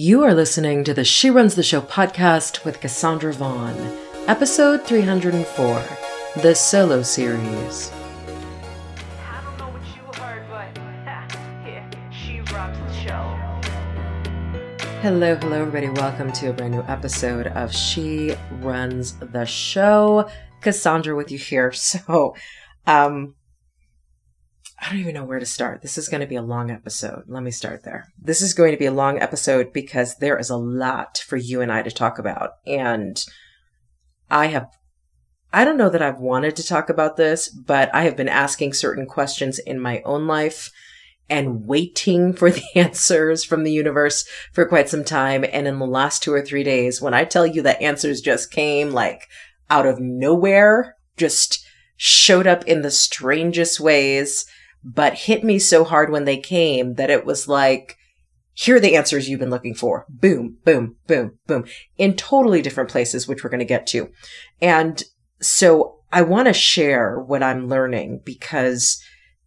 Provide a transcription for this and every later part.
You are listening to the She Runs the Show podcast with Cassandra Vaughn, episode 304, the solo series. I don't know what you heard, but yeah, she runs the show. Hello, hello, everybody. Welcome to a brand new episode of She Runs the Show. Cassandra with you here. So, um, I don't even know where to start. This is going to be a long episode. Let me start there. This is going to be a long episode because there is a lot for you and I to talk about. And I have, I don't know that I've wanted to talk about this, but I have been asking certain questions in my own life and waiting for the answers from the universe for quite some time. And in the last two or three days, when I tell you that answers just came like out of nowhere, just showed up in the strangest ways but hit me so hard when they came that it was like, here are the answers you've been looking for. Boom, boom, boom, boom, in totally different places, which we're going to get to. And so I want to share what I'm learning because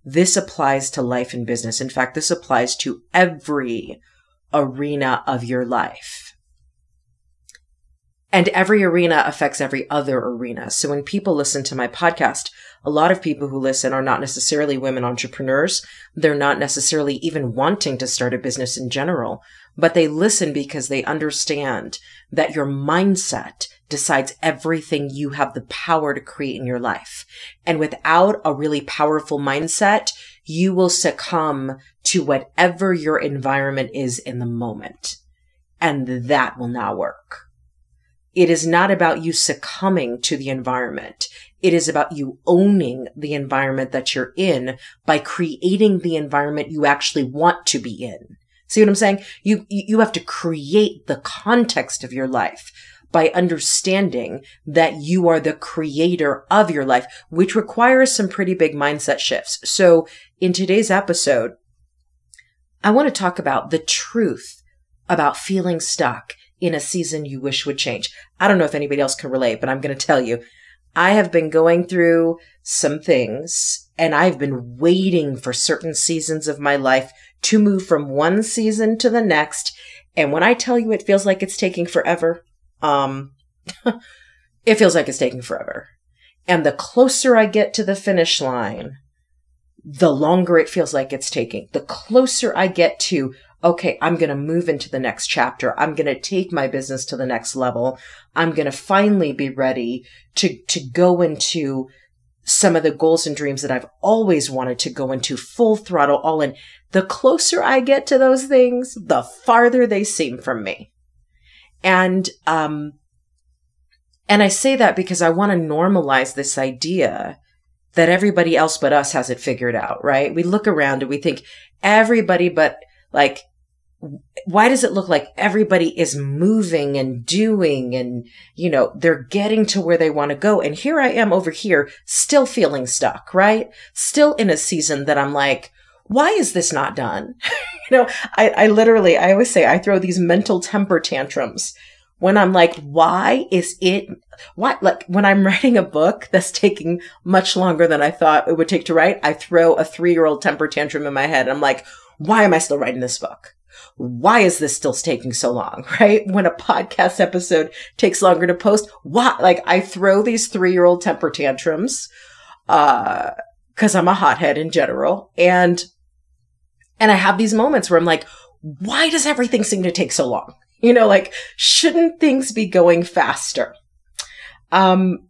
this applies to life and business. In fact, this applies to every arena of your life. And every arena affects every other arena. So when people listen to my podcast, a lot of people who listen are not necessarily women entrepreneurs. They're not necessarily even wanting to start a business in general, but they listen because they understand that your mindset decides everything you have the power to create in your life. And without a really powerful mindset, you will succumb to whatever your environment is in the moment. And that will not work. It is not about you succumbing to the environment. It is about you owning the environment that you're in by creating the environment you actually want to be in. See what I'm saying? You, you have to create the context of your life by understanding that you are the creator of your life, which requires some pretty big mindset shifts. So in today's episode, I want to talk about the truth about feeling stuck in a season you wish would change. I don't know if anybody else can relate, but I'm going to tell you, I have been going through some things and I've been waiting for certain seasons of my life to move from one season to the next. And when I tell you it feels like it's taking forever, um, it feels like it's taking forever. And the closer I get to the finish line, the longer it feels like it's taking. The closer I get to, okay, I'm going to move into the next chapter. I'm going to take my business to the next level. I'm going to finally be ready to, to go into some of the goals and dreams that I've always wanted to go into full throttle, all in. The closer I get to those things, the farther they seem from me. And, um, and I say that because I want to normalize this idea that everybody else but us has it figured out, right? We look around and we think everybody but like why does it look like everybody is moving and doing and, you know, they're getting to where they want to go? And here I am over here still feeling stuck, right? Still in a season that I'm like, why is this not done? you know, I, I literally, I always say I throw these mental temper tantrums when I'm like, why is it, why, like when I'm writing a book that's taking much longer than I thought it would take to write, I throw a three year old temper tantrum in my head. I'm like, why am I still writing this book? Why is this still taking so long? Right? When a podcast episode takes longer to post, why? Like I throw these three year old temper tantrums, uh, cause I'm a hothead in general. And, and I have these moments where I'm like, why does everything seem to take so long? You know, like, shouldn't things be going faster? Um,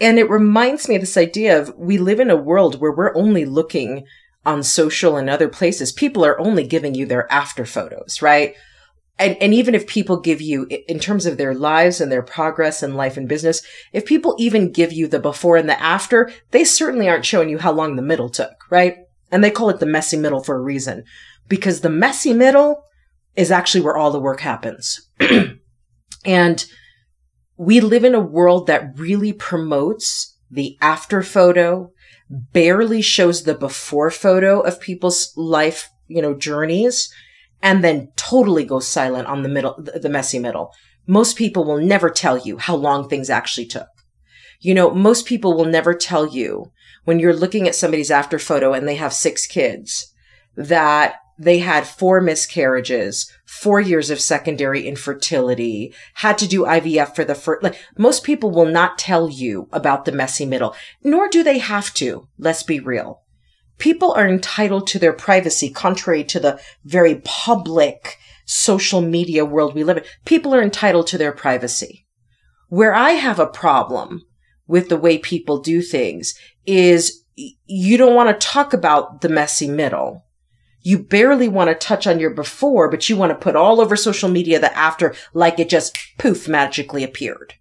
and it reminds me of this idea of we live in a world where we're only looking on social and other places, people are only giving you their after photos, right? And, and even if people give you, in terms of their lives and their progress in life and business, if people even give you the before and the after, they certainly aren't showing you how long the middle took, right? And they call it the messy middle for a reason, because the messy middle is actually where all the work happens. and we live in a world that really promotes the after photo, barely shows the before photo of people's life, you know, journeys, and then totally goes silent on the middle, the messy middle. Most people will never tell you how long things actually took. You know, most people will never tell you when you're looking at somebody's after photo and they have six kids that they had four miscarriages, four years of secondary infertility, had to do IVF for the first, like most people will not tell you about the messy middle, nor do they have to. Let's be real. People are entitled to their privacy, contrary to the very public social media world we live in. People are entitled to their privacy. Where I have a problem with the way people do things is you don't want to talk about the messy middle. You barely want to touch on your before, but you want to put all over social media the after like it just poof magically appeared.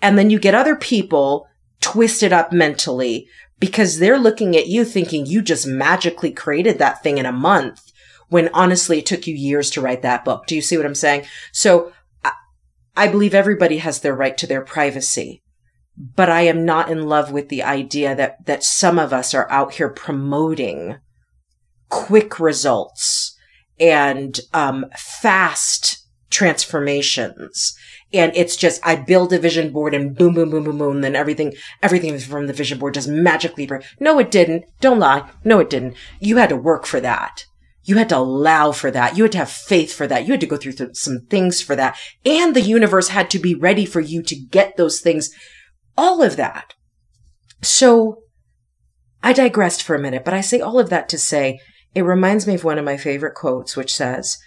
And then you get other people twisted up mentally because they're looking at you thinking you just magically created that thing in a month when honestly it took you years to write that book. Do you see what I'm saying? So I believe everybody has their right to their privacy, but I am not in love with the idea that, that some of us are out here promoting quick results and, um, fast transformations. And it's just, I build a vision board and boom, boom, boom, boom, boom. Then everything, everything from the vision board just magically. No, it didn't. Don't lie. No, it didn't. You had to work for that. You had to allow for that. You had to have faith for that. You had to go through some things for that. And the universe had to be ready for you to get those things. All of that. So I digressed for a minute, but I say all of that to say it reminds me of one of my favorite quotes, which says,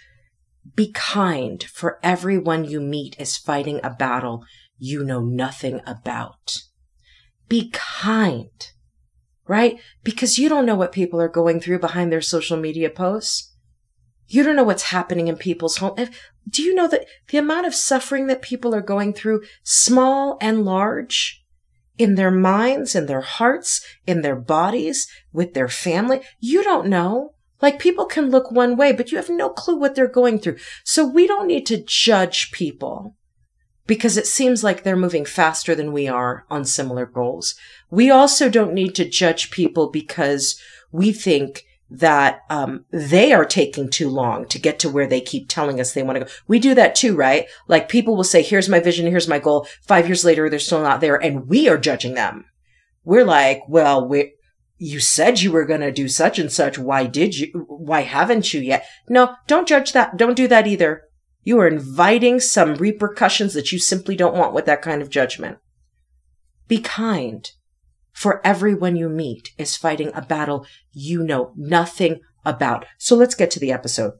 be kind for everyone you meet is fighting a battle you know nothing about. Be kind right? Because you don't know what people are going through behind their social media posts. You don't know what's happening in people's home. Do you know that the amount of suffering that people are going through, small and large, in their minds, in their hearts, in their bodies, with their family? You don't know. Like people can look one way, but you have no clue what they're going through. So we don't need to judge people because it seems like they're moving faster than we are on similar goals. We also don't need to judge people because we think that um, they are taking too long to get to where they keep telling us they want to go. We do that too, right? Like people will say, here's my vision, here's my goal. Five years later, they're still not there. And we are judging them. We're like, well, we you said you were going to do such and such. Why did you? Why haven't you yet? No, don't judge that. Don't do that either. You are inviting some repercussions that you simply don't want with that kind of judgment. Be kind, for everyone you meet is fighting a battle you know nothing about. So let's get to the episode.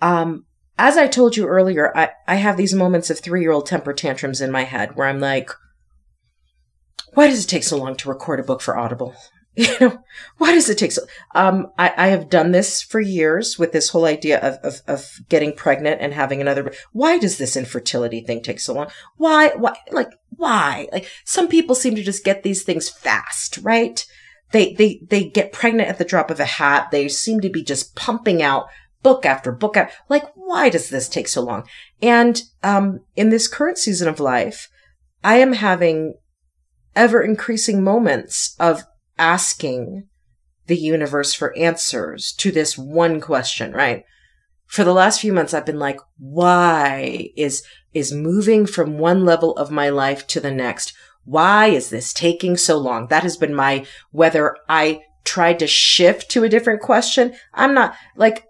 Um, as I told you earlier, I, I have these moments of three year old temper tantrums in my head where I'm like, why does it take so long to record a book for Audible? you know, why does it take so? Um, I, I have done this for years with this whole idea of, of, of getting pregnant and having another. Why does this infertility thing take so long? Why, why, like, why? Like, some people seem to just get these things fast, right? They, they, they get pregnant at the drop of a hat. They seem to be just pumping out book after book out. Like, why does this take so long? And, um, in this current season of life, I am having ever increasing moments of asking the universe for answers to this one question, right? For the last few months, I've been like, why is, is moving from one level of my life to the next? Why is this taking so long? That has been my, whether I tried to shift to a different question. I'm not like,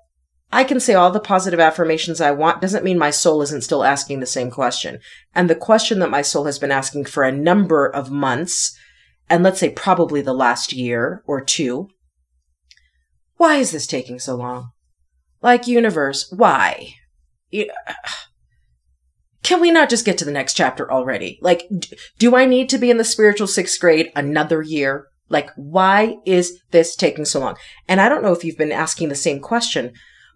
I can say all the positive affirmations I want doesn't mean my soul isn't still asking the same question. And the question that my soul has been asking for a number of months and let's say probably the last year or two. Why is this taking so long? Like universe, why? Can we not just get to the next chapter already? Like, do I need to be in the spiritual sixth grade another year? Like, why is this taking so long? And I don't know if you've been asking the same question,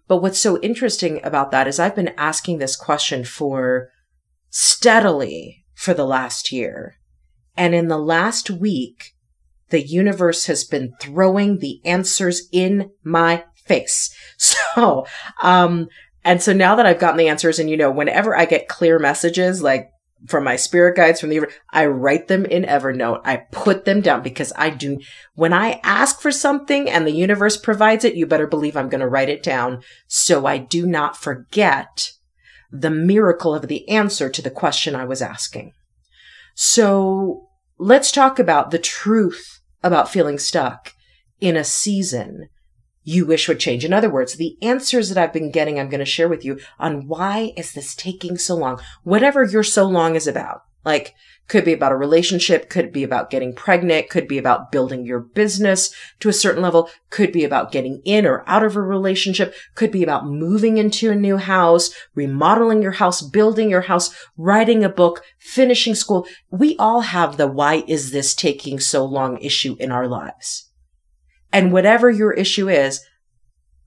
but what's so interesting about that is I've been asking this question for steadily for the last year. And in the last week, the universe has been throwing the answers in my face. So, um, and so now that I've gotten the answers and you know, whenever I get clear messages, like from my spirit guides from the, I write them in Evernote. I put them down because I do, when I ask for something and the universe provides it, you better believe I'm going to write it down. So I do not forget the miracle of the answer to the question I was asking. So let's talk about the truth about feeling stuck in a season you wish would change. In other words, the answers that I've been getting, I'm going to share with you on why is this taking so long? Whatever your so long is about. Like, could be about a relationship, could be about getting pregnant, could be about building your business to a certain level, could be about getting in or out of a relationship, could be about moving into a new house, remodeling your house, building your house, writing a book, finishing school. We all have the why is this taking so long issue in our lives. And whatever your issue is,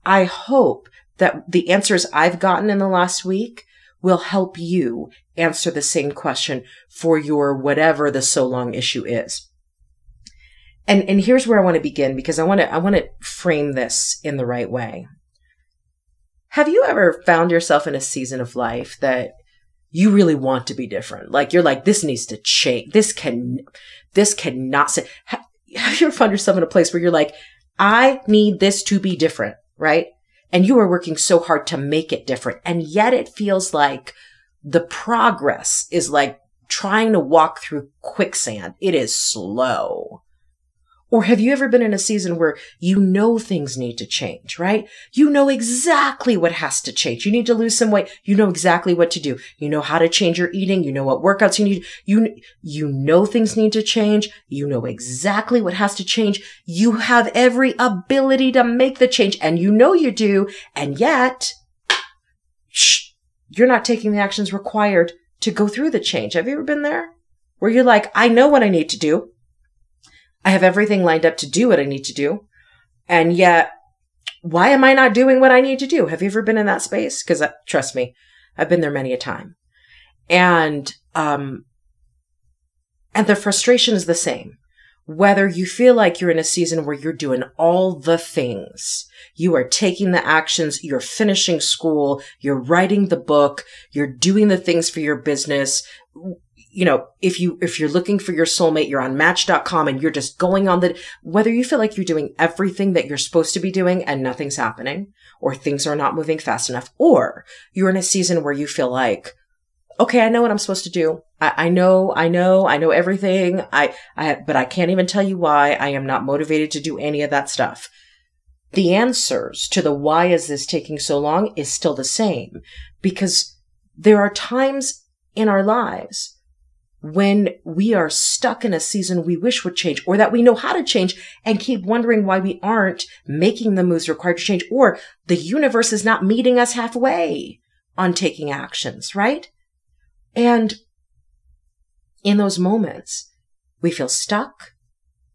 I hope that the answers I've gotten in the last week will help you answer the same question for your whatever the so long issue is. And, and here's where I want to begin because I want to, I want to frame this in the right way. Have you ever found yourself in a season of life that you really want to be different? Like you're like, this needs to change. This can, this cannot say, have you ever found yourself in a place where you're like, I need this to be different, right? And you are working so hard to make it different. And yet it feels like the progress is like trying to walk through quicksand. It is slow. Or have you ever been in a season where you know things need to change, right? You know exactly what has to change. You need to lose some weight. You know exactly what to do. You know how to change your eating. You know what workouts you need. You, you know things need to change. You know exactly what has to change. You have every ability to make the change and you know you do. And yet, shh, you're not taking the actions required to go through the change. Have you ever been there? Where you're like, I know what I need to do. I have everything lined up to do what I need to do. And yet, why am I not doing what I need to do? Have you ever been in that space? Because uh, trust me, I've been there many a time. And, um, and the frustration is the same. Whether you feel like you're in a season where you're doing all the things, you are taking the actions, you're finishing school, you're writing the book, you're doing the things for your business, you know, if you, if you're looking for your soulmate, you're on match.com and you're just going on the, whether you feel like you're doing everything that you're supposed to be doing and nothing's happening or things are not moving fast enough, or you're in a season where you feel like, okay, I know what I'm supposed to do. I, I know, I know, I know everything. I, I, but I can't even tell you why I am not motivated to do any of that stuff. The answers to the why is this taking so long is still the same because there are times in our lives when we are stuck in a season we wish would change or that we know how to change and keep wondering why we aren't making the moves required to change or the universe is not meeting us halfway on taking actions, right? And in those moments, we feel stuck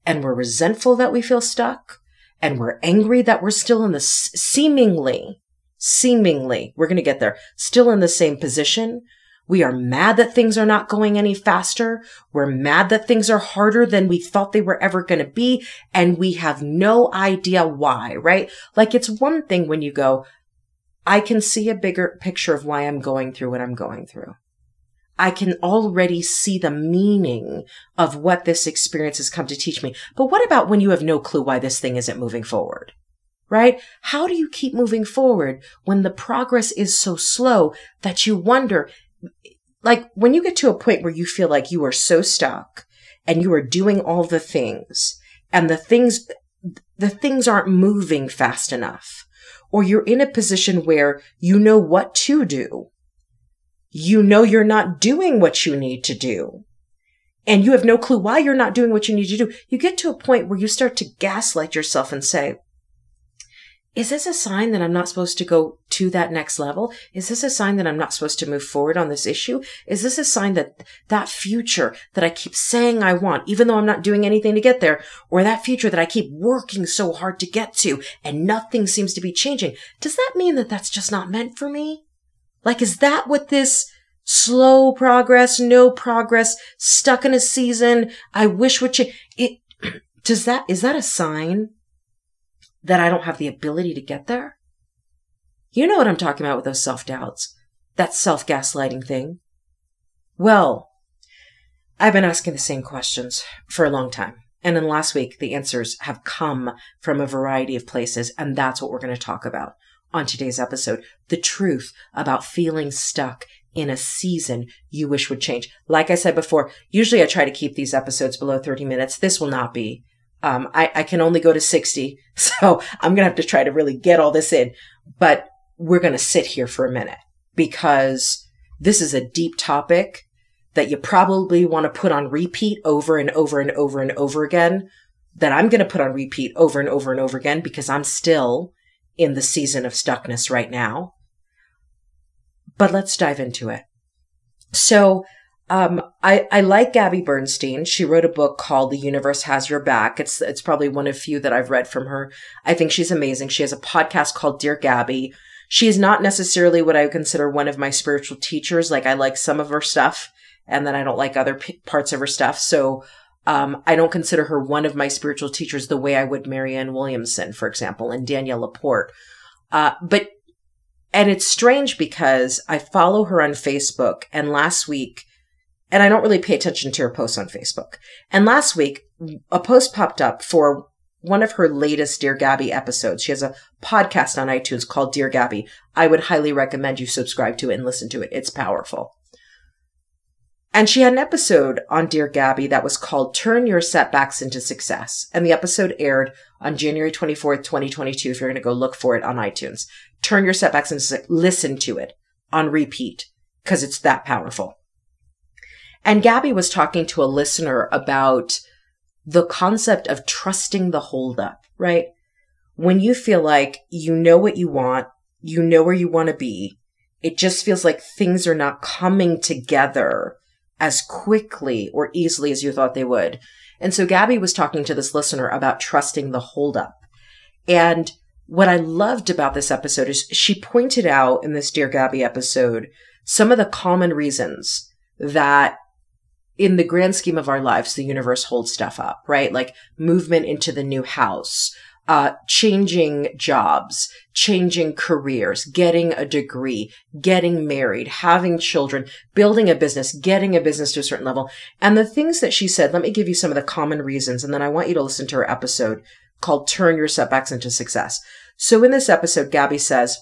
and we're resentful that we feel stuck and we're angry that we're still in the seemingly, seemingly, we're going to get there, still in the same position we are mad that things are not going any faster. We're mad that things are harder than we thought they were ever going to be. And we have no idea why, right? Like it's one thing when you go, I can see a bigger picture of why I'm going through what I'm going through. I can already see the meaning of what this experience has come to teach me. But what about when you have no clue why this thing isn't moving forward? Right? How do you keep moving forward when the progress is so slow that you wonder, like when you get to a point where you feel like you are so stuck and you are doing all the things and the things, the things aren't moving fast enough, or you're in a position where you know what to do. You know you're not doing what you need to do. And you have no clue why you're not doing what you need to do. You get to a point where you start to gaslight yourself and say, is this a sign that I'm not supposed to go to that next level? Is this a sign that I'm not supposed to move forward on this issue? Is this a sign that that future that I keep saying I want, even though I'm not doing anything to get there, or that future that I keep working so hard to get to and nothing seems to be changing, does that mean that that's just not meant for me? Like, is that what this slow progress, no progress, stuck in a season, I wish would change? It, does that, is that a sign that I don't have the ability to get there? You know what I'm talking about with those self doubts, that self gaslighting thing. Well, I've been asking the same questions for a long time. And in last week, the answers have come from a variety of places. And that's what we're going to talk about on today's episode. The truth about feeling stuck in a season you wish would change. Like I said before, usually I try to keep these episodes below 30 minutes. This will not be Um, I, I can only go to 60. So I'm going to have to try to really get all this in, but we're going to sit here for a minute because this is a deep topic that you probably want to put on repeat over and over and over and over again that I'm going to put on repeat over and over and over again because I'm still in the season of stuckness right now. But let's dive into it. So, um, I, I like Gabby Bernstein. She wrote a book called The Universe Has Your Back. It's, it's probably one of few that I've read from her. I think she's amazing. She has a podcast called Dear Gabby. She is not necessarily what I would consider one of my spiritual teachers. Like I like some of her stuff and then I don't like other p- parts of her stuff. So, um, I don't consider her one of my spiritual teachers the way I would Marianne Williamson, for example, and Danielle Laporte. Uh, but, and it's strange because I follow her on Facebook and last week, and I don't really pay attention to her posts on Facebook. And last week, a post popped up for one of her latest Dear Gabby episodes. She has a podcast on iTunes called Dear Gabby. I would highly recommend you subscribe to it and listen to it. It's powerful. And she had an episode on Dear Gabby that was called Turn Your Setbacks into Success. And the episode aired on January 24th, 2022. If you're going to go look for it on iTunes, turn your setbacks into, listen to it on repeat because it's that powerful. And Gabby was talking to a listener about the concept of trusting the holdup, right? When you feel like you know what you want, you know where you want to be, it just feels like things are not coming together as quickly or easily as you thought they would. And so Gabby was talking to this listener about trusting the holdup. And what I loved about this episode is she pointed out in this Dear Gabby episode some of the common reasons that in the grand scheme of our lives, the universe holds stuff up, right? Like movement into the new house, uh, changing jobs, changing careers, getting a degree, getting married, having children, building a business, getting a business to a certain level. And the things that she said, let me give you some of the common reasons. And then I want you to listen to her episode called Turn Your Setbacks into Success. So in this episode, Gabby says,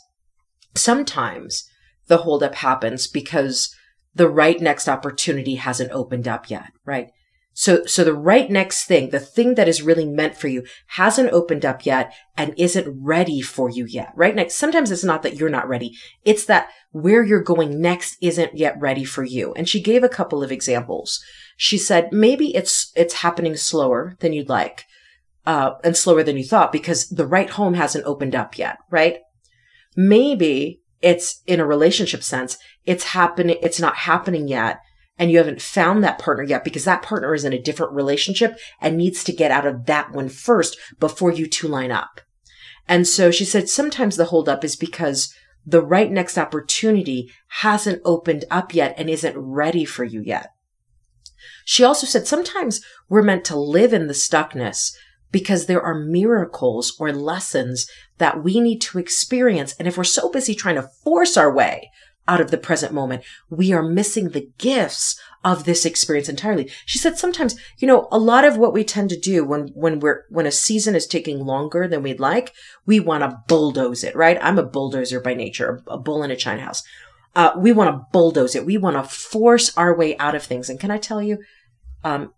sometimes the holdup happens because the right next opportunity hasn't opened up yet, right? So, so the right next thing, the thing that is really meant for you hasn't opened up yet and isn't ready for you yet. Right next, sometimes it's not that you're not ready. It's that where you're going next isn't yet ready for you. And she gave a couple of examples. She said, maybe it's, it's happening slower than you'd like, uh, and slower than you thought because the right home hasn't opened up yet, right? Maybe it's in a relationship sense. It's happening. It's not happening yet and you haven't found that partner yet because that partner is in a different relationship and needs to get out of that one first before you two line up. And so she said sometimes the holdup is because the right next opportunity hasn't opened up yet and isn't ready for you yet. She also said sometimes we're meant to live in the stuckness because there are miracles or lessons that we need to experience. And if we're so busy trying to force our way out of the present moment. We are missing the gifts of this experience entirely. She said sometimes, you know, a lot of what we tend to do when, when we're, when a season is taking longer than we'd like, we want to bulldoze it, right? I'm a bulldozer by nature, a bull in a china house. Uh, we want to bulldoze it. We want to force our way out of things. And can I tell you, um,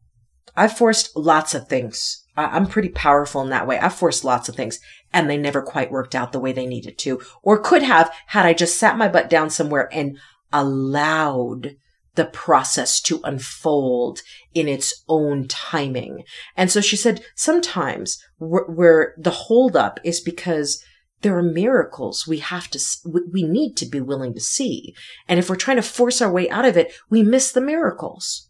I've forced lots of things. I'm pretty powerful in that way. I've forced lots of things and they never quite worked out the way they needed to or could have had I just sat my butt down somewhere and allowed the process to unfold in its own timing. And so she said, sometimes where the holdup is because there are miracles we have to, we need to be willing to see. And if we're trying to force our way out of it, we miss the miracles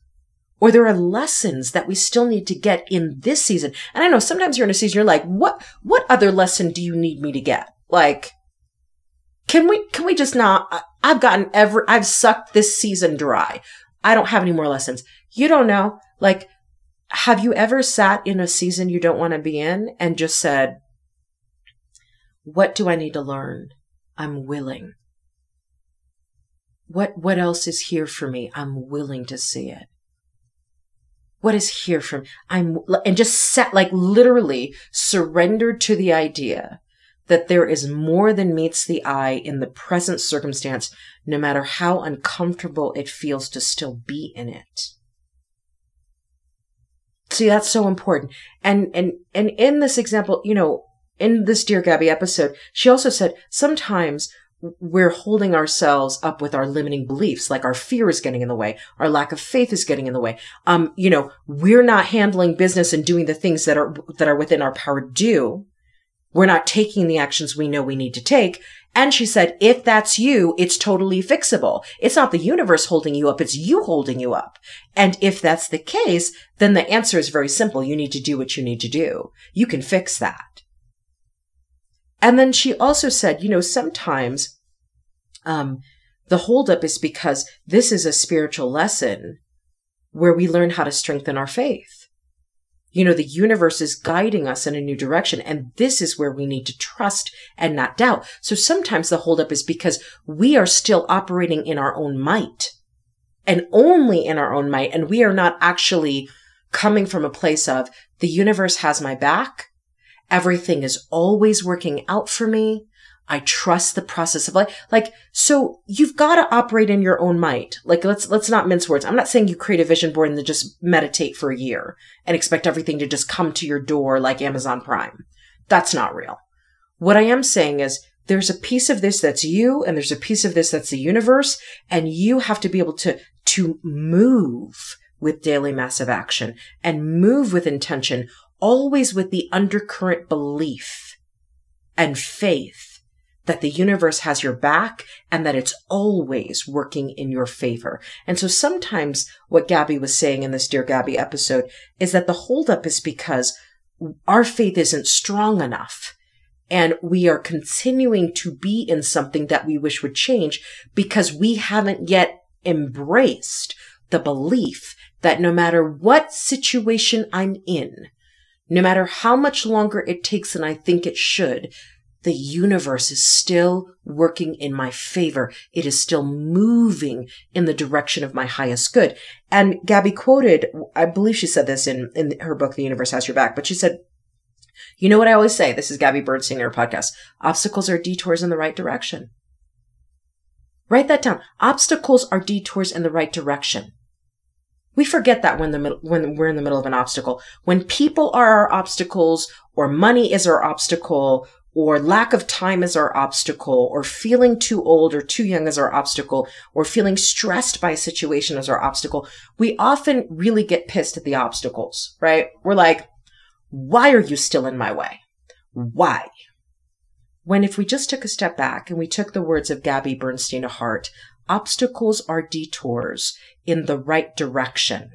or there are lessons that we still need to get in this season. And I know sometimes you're in a season, you're like, what, what other lesson do you need me to get? Like, can we, can we just not, I've gotten every, I've sucked this season dry. I don't have any more lessons. You don't know. Like, have you ever sat in a season you don't want to be in and just said, what do I need to learn? I'm willing. What, what else is here for me? I'm willing to see it what is here from i'm and just set like literally surrendered to the idea that there is more than meets the eye in the present circumstance no matter how uncomfortable it feels to still be in it See, that's so important. And, and, and in this example, you know, in this Dear Gabby episode, she also said sometimes we're holding ourselves up with our limiting beliefs, like our fear is getting in the way, our lack of faith is getting in the way. Um, you know, we're not handling business and doing the things that are, that are within our power to do. We're not taking the actions we know we need to take. And she said, if that's you, it's totally fixable. It's not the universe holding you up. It's you holding you up. And if that's the case, then the answer is very simple. You need to do what you need to do. You can fix that. And then she also said, you know, sometimes, um, the holdup is because this is a spiritual lesson where we learn how to strengthen our faith. You know, the universe is guiding us in a new direction. And this is where we need to trust and not doubt. So sometimes the holdup is because we are still operating in our own might and only in our own might. And we are not actually coming from a place of the universe has my back. Everything is always working out for me. I trust the process of life. Like, so you've got to operate in your own might. Like, let's, let's not mince words. I'm not saying you create a vision board and then just meditate for a year and expect everything to just come to your door like Amazon Prime. That's not real. What I am saying is there's a piece of this that's you and there's a piece of this that's the universe and you have to be able to, to move with daily massive action and move with intention, always with the undercurrent belief and faith that the universe has your back and that it's always working in your favor. And so sometimes what Gabby was saying in this Dear Gabby episode is that the holdup is because our faith isn't strong enough. And we are continuing to be in something that we wish would change because we haven't yet embraced the belief that no matter what situation I'm in, no matter how much longer it takes than I think it should, the universe is still working in my favor. It is still moving in the direction of my highest good. And Gabby quoted, I believe she said this in, in her book, The Universe Has Your Back, but she said, you know what I always say? This is Gabby Bernstein in her podcast. Obstacles are detours in the right direction. Write that down. Obstacles are detours in the right direction. We forget that when the when we're in the middle of an obstacle. When people are our obstacles or money is our obstacle or lack of time is our obstacle, or feeling too old or too young is our obstacle, or feeling stressed by a situation is our obstacle, we often really get pissed at the obstacles, right? We're like, why are you still in my way? Why? When if we just took a step back and we took the words of Gabby Bernstein to heart, obstacles are detours in the right direction.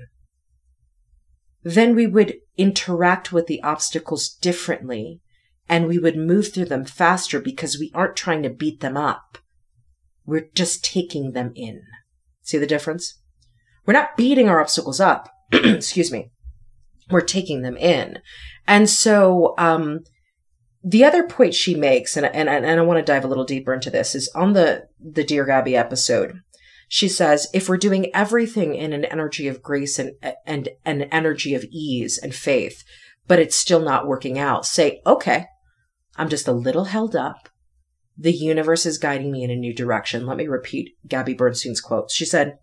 Then we would interact with the obstacles differently and we would move through them faster because we aren't trying to beat them up. We're just taking them in. See the difference? We're not beating our obstacles up. Excuse me. We're taking them in. And so, um, the other point she makes, and, and, and I want to dive a little deeper into this, is on the, the Dear Gabby episode. She says, if we're doing everything in an energy of grace and, and an energy of ease and faith, but it's still not working out, say, okay, I'm just a little held up. The universe is guiding me in a new direction. Let me repeat Gabby Bernstein's quote. She said,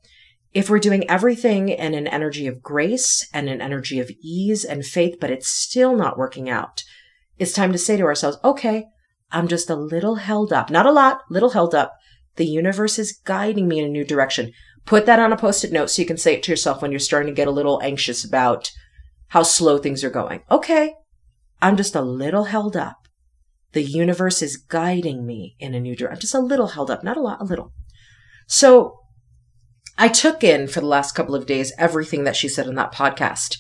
if we're doing everything in an energy of grace and an energy of ease and faith, but it's still not working out, it's time to say to ourselves, okay, I'm just a little held up. Not a lot, little held up. The universe is guiding me in a new direction. Put that on a post it note so you can say it to yourself when you're starting to get a little anxious about how slow things are going. Okay, I'm just a little held up. The universe is guiding me in a new direction. I'm just a little held up, not a lot, a little. So I took in for the last couple of days everything that she said in that podcast.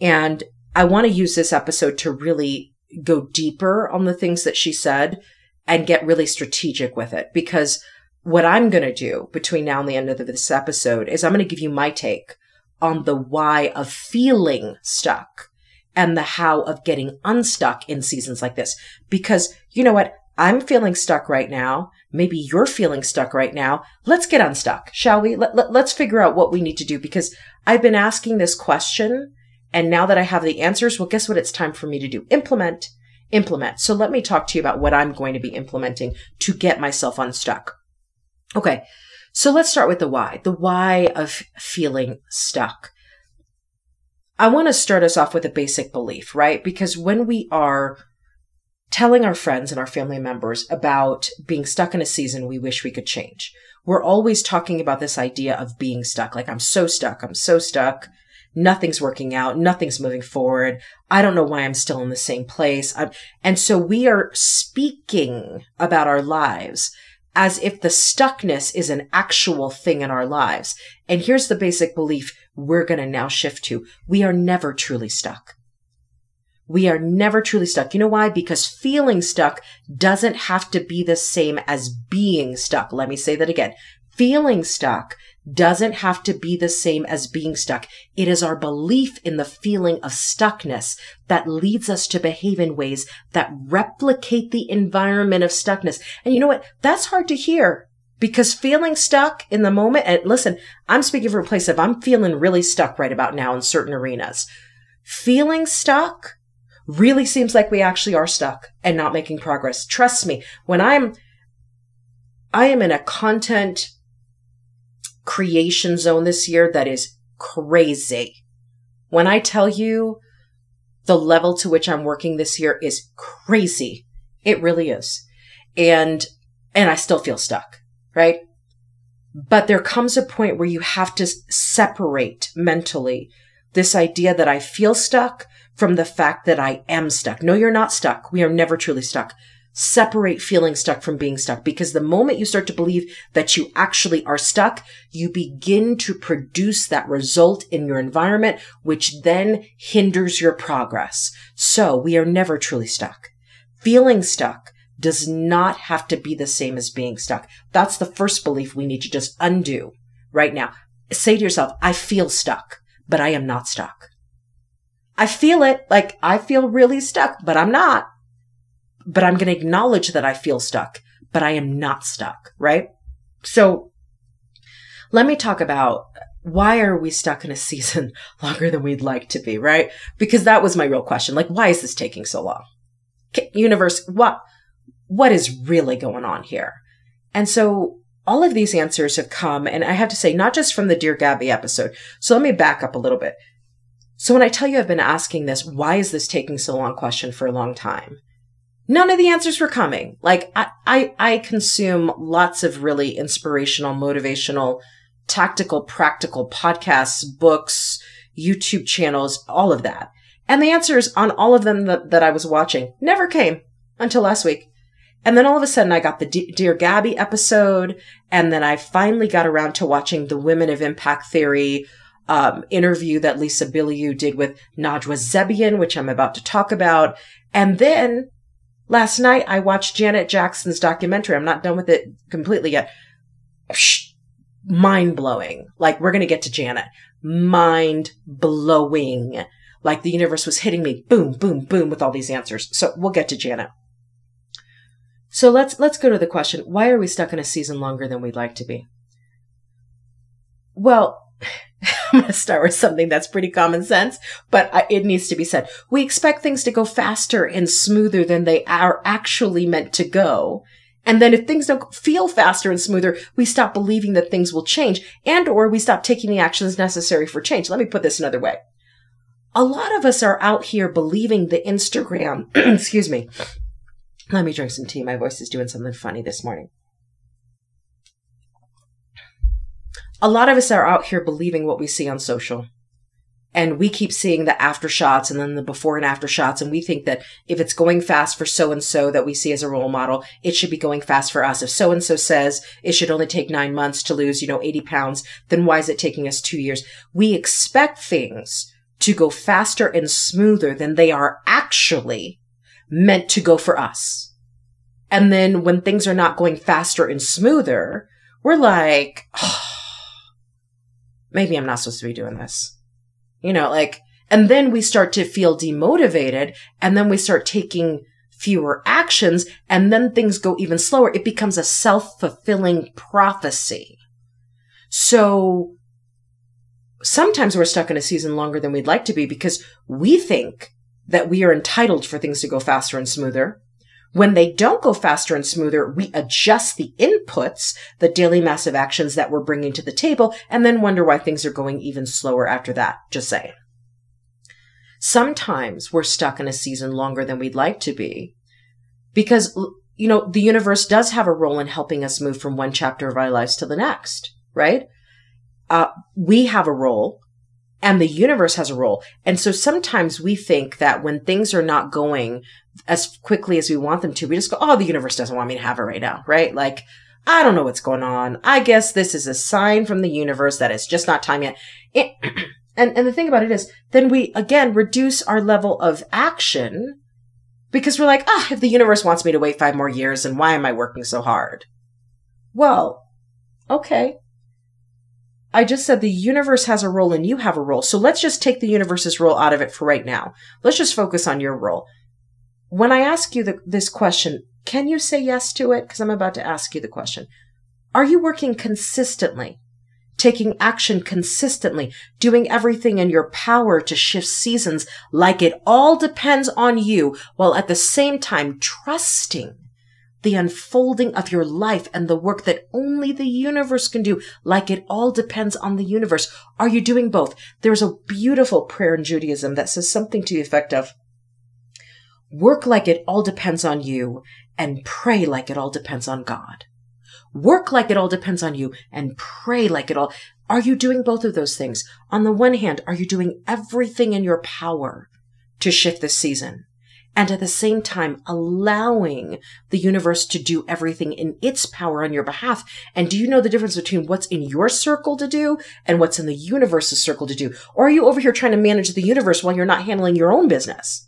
And I want to use this episode to really go deeper on the things that she said and get really strategic with it. Because what I'm going to do between now and the end of this episode is I'm going to give you my take on the why of feeling stuck and the how of getting unstuck in seasons like this. Because you know what? I'm feeling stuck right now. Maybe you're feeling stuck right now. Let's get unstuck, shall we? Let, let, let's figure out what we need to do because I've been asking this question. And now that I have the answers, well, guess what? It's time for me to do implement, implement. So let me talk to you about what I'm going to be implementing to get myself unstuck. Okay. So let's start with the why, the why of feeling stuck. I want to start us off with a basic belief, right? Because when we are telling our friends and our family members about being stuck in a season we wish we could change, we're always talking about this idea of being stuck. Like, I'm so stuck. I'm so stuck. Nothing's working out. Nothing's moving forward. I don't know why I'm still in the same place. I'm, and so we are speaking about our lives as if the stuckness is an actual thing in our lives. And here's the basic belief we're going to now shift to. We are never truly stuck. We are never truly stuck. You know why? Because feeling stuck doesn't have to be the same as being stuck. Let me say that again. Feeling stuck doesn't have to be the same as being stuck. It is our belief in the feeling of stuckness that leads us to behave in ways that replicate the environment of stuckness. And you know what? That's hard to hear because feeling stuck in the moment, and listen, I'm speaking from a place of I'm feeling really stuck right about now in certain arenas. Feeling stuck really seems like we actually are stuck and not making progress. Trust me, when I'm, I am in a content creation zone this year that is crazy. When I tell you the level to which I'm working this year is crazy, it really is. And, and I still feel stuck, right? But there comes a point where you have to separate mentally this idea that I feel stuck from the fact that I am stuck. No, you're not stuck. We are never truly stuck. Separate feeling stuck from being stuck because the moment you start to believe that you actually are stuck, you begin to produce that result in your environment, which then hinders your progress. So we are never truly stuck. Feeling stuck does not have to be the same as being stuck. That's the first belief we need to just undo right now. Say to yourself, I feel stuck, but I am not stuck. I feel it like I feel really stuck, but I'm not. But I'm going to acknowledge that I feel stuck, but I am not stuck, right? So let me talk about why are we stuck in a season longer than we'd like to be, right? Because that was my real question. Like, why is this taking so long? Universe, what, what is really going on here? And so all of these answers have come, and I have to say, not just from the Dear Gabby episode. So let me back up a little bit. So when I tell you I've been asking this, why is this taking so long question for a long time? None of the answers were coming. Like I, I, I consume lots of really inspirational, motivational, tactical, practical podcasts, books, YouTube channels, all of that. And the answers on all of them that, that I was watching never came until last week. And then all of a sudden I got the D- Dear Gabby episode. And then I finally got around to watching the Women of Impact Theory um, interview that Lisa Bilyeu did with Najwa Zebian, which I'm about to talk about. And then last night I watched Janet Jackson's documentary. I'm not done with it completely yet. Mind blowing. Like we're going to get to Janet. Mind blowing. Like the universe was hitting me boom, boom, boom with all these answers. So we'll get to Janet. So let's, let's go to the question. Why are we stuck in a season longer than we'd like to be? Well, I'm going to start with something that's pretty common sense, but it needs to be said. We expect things to go faster and smoother than they are actually meant to go. And then if things don't feel faster and smoother, we stop believing that things will change and or we stop taking the actions necessary for change. Let me put this another way. A lot of us are out here believing the Instagram, excuse me. Let me drink some tea. My voice is doing something funny this morning. A lot of us are out here believing what we see on social. And we keep seeing the after shots and then the before and after shots. And we think that if it's going fast for so and so that we see as a role model, it should be going fast for us. If so and so says it should only take nine months to lose, you know, 80 pounds, then why is it taking us two years? We expect things to go faster and smoother than they are actually meant to go for us. And then when things are not going faster and smoother, we're like, oh, maybe I'm not supposed to be doing this. You know, like, and then we start to feel demotivated and then we start taking fewer actions and then things go even slower. It becomes a self-fulfilling prophecy. So sometimes we're stuck in a season longer than we'd like to be because we think that we are entitled for things to go faster and smoother. When they don't go faster and smoother, we adjust the inputs, the daily massive actions that we're bringing to the table, and then wonder why things are going even slower after that. Just say. Sometimes we're stuck in a season longer than we'd like to be because, you know, the universe does have a role in helping us move from one chapter of our lives to the next, right? Uh, we have a role and the universe has a role. And so sometimes we think that when things are not going as quickly as we want them to, we just go, Oh, the universe doesn't want me to have it right now, right? Like, I don't know what's going on. I guess this is a sign from the universe that it's just not time yet. It, and, and the thing about it is, then we again reduce our level of action because we're like, ah, oh, if the universe wants me to wait five more years, then why am I working so hard? Well, okay. I just said the universe has a role and you have a role. So let's just take the universe's role out of it for right now. Let's just focus on your role. When I ask you the, this question, can you say yes to it? Because I'm about to ask you the question. Are you working consistently? Taking action consistently, doing everything in your power to shift seasons like it all depends on you, while at the same time trusting the unfolding of your life and the work that only the universe can do, like it all depends on the universe. Are you doing both? There's a beautiful prayer in Judaism that says something to the effect of, work like it all depends on you and pray like it all depends on God. Work like it all depends on you and pray like it all. Are you doing both of those things? On the one hand, are you doing everything in your power to shift this season? and at the same time allowing the universe to do everything in its power on your behalf. And do you know the difference between what's in your circle to do and what's in the universe's circle to do? Or are you over here trying to manage the universe while you're not handling your own business?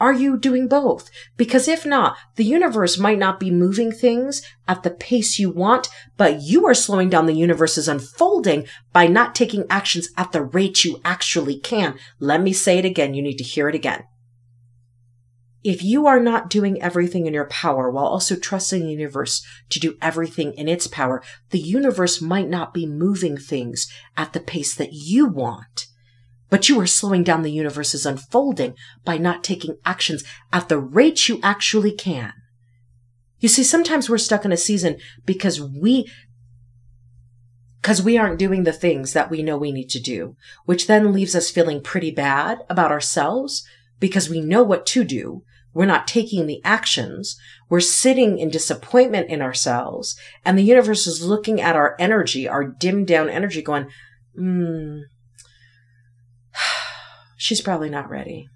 Are you doing both? Because if not, the universe might not be moving things at the pace you want, but you are slowing down the universe's unfolding by not taking actions at the rate you actually can. Let me say it again. You need to hear it again if you are not doing everything in your power while also trusting the universe to do everything in its power, the universe might not be moving things at the pace that you want. But you are slowing down the universe's unfolding by not taking actions at the rate you actually can. You see, sometimes we're stuck in a season because we, because we aren't doing the things that we know we need to do, which then leaves us feeling pretty bad about ourselves because we know what to do. We're not taking the actions. We're sitting in disappointment in ourselves. And the universe is looking at our energy, our dimmed down energy, going, hmm, she's probably not ready.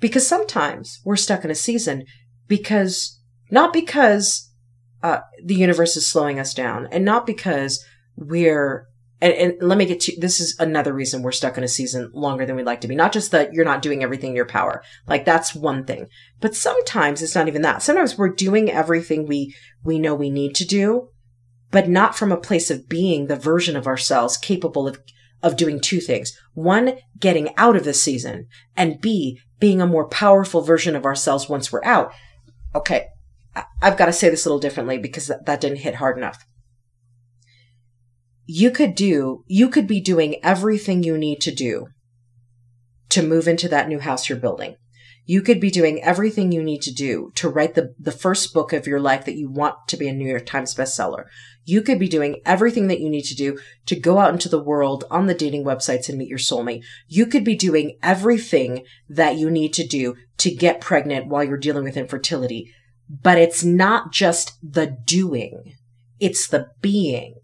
Because sometimes we're stuck in a season because, not because uh, the universe is slowing us down and not because we're and, and let me get to this is another reason we're stuck in a season longer than we'd like to be. Not just that you're not doing everything in your power. Like that's one thing. But sometimes it's not even that. Sometimes we're doing everything we we know we need to do, but not from a place of being the version of ourselves capable of of doing two things. One, getting out of the season, and B, being a more powerful version of ourselves once we're out. Okay. I've got to say this a little differently because that, didn't hit hard enough you could do, you could be doing everything you need to do to move into that new house you're building. You could be doing everything you need to do to write the, the first book of your life that you want to be a New York Times bestseller. You could be doing everything that you need to do to go out into the world on the dating websites and meet your soulmate. You could be doing everything that you need to do to get pregnant while you're dealing with infertility. But it's not just the doing. It's the being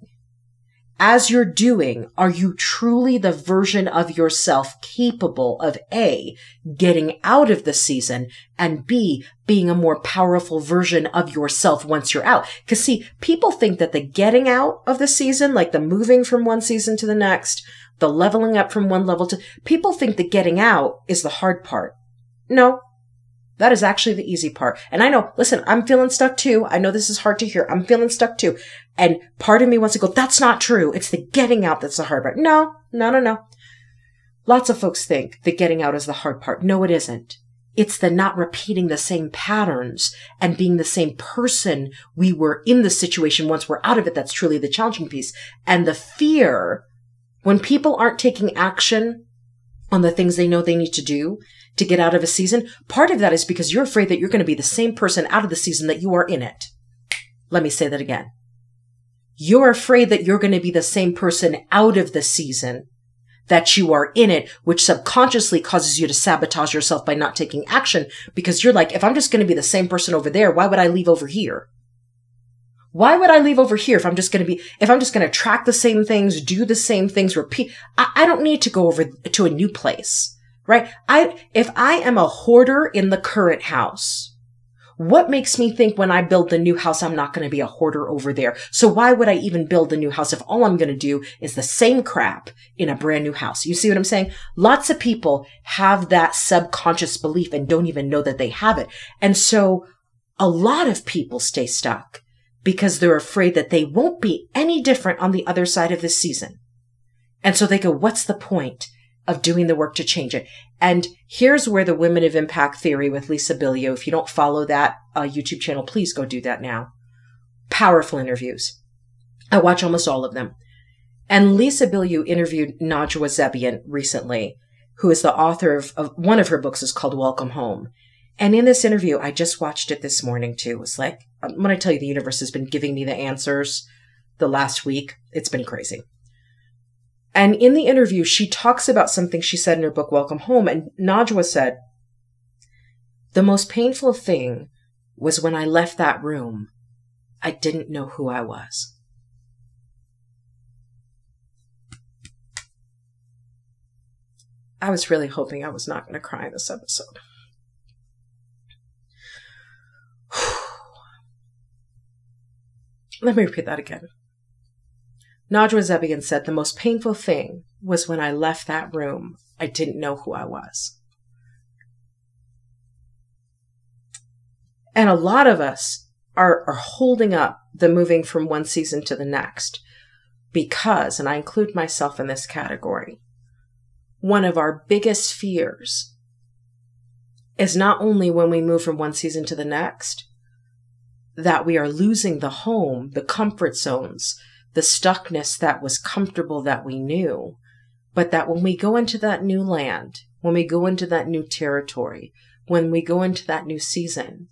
as you're doing, are you truly the version of yourself capable of A, getting out of the season and B, being a more powerful version of yourself once you're out? Cause see, people think that the getting out of the season, like the moving from one season to the next, the leveling up from one level to, people think the getting out is the hard part. No, that is actually the easy part. And I know, listen, I'm feeling stuck too. I know this is hard to hear. I'm feeling stuck too. And part of me wants to go, that's not true. It's the getting out that's the hard part. No, no, no, no. Lots of folks think the getting out is the hard part. No, it isn't. It's the not repeating the same patterns and being the same person we were in the situation once we're out of it. That's truly the challenging piece. And the fear when people aren't taking action on the things they know they need to do to get out of a season, part of that is because you're afraid that you're going to be the same person out of the season that you are in it. Let me say that again. You're afraid that you're going to be the same person out of the season that you are in it, which subconsciously causes you to sabotage yourself by not taking action because you're like, if I'm just going to be the same person over there, why would I leave over here? Why would I leave over here if I'm just going to be, if I'm just going to track the same things, do the same things, repeat? I, I don't need to go over to a new place, right? I, if I am a hoarder in the current house, what makes me think when I build the new house, I'm not going to be a hoarder over there? So why would I even build the new house if all I'm going to do is the same crap in a brand new house? You see what I'm saying? Lots of people have that subconscious belief and don't even know that they have it. And so a lot of people stay stuck because they're afraid that they won't be any different on the other side of this season. And so they go, what's the point? Of doing the work to change it. And here's where the Women of Impact theory with Lisa Bilyeu, if you don't follow that uh, YouTube channel, please go do that now. Powerful interviews. I watch almost all of them. And Lisa Bilyeu interviewed Najwa Zebian recently, who is the author of, of one of her books is called Welcome Home. And in this interview, I just watched it this morning too. It was like, when I tell you the universe has been giving me the answers the last week, it's been crazy. And in the interview, she talks about something she said in her book, Welcome Home. And Najwa said, The most painful thing was when I left that room, I didn't know who I was. I was really hoping I was not going to cry in this episode. Let me repeat that again. Najwa Zebian said the most painful thing was when I left that room, I didn't know who I was. And a lot of us are, are holding up the moving from one season to the next because, and I include myself in this category, one of our biggest fears is not only when we move from one season to the next, that we are losing the home, the comfort zones, the stuckness that was comfortable that we knew, but that when we go into that new land, when we go into that new territory, when we go into that new season,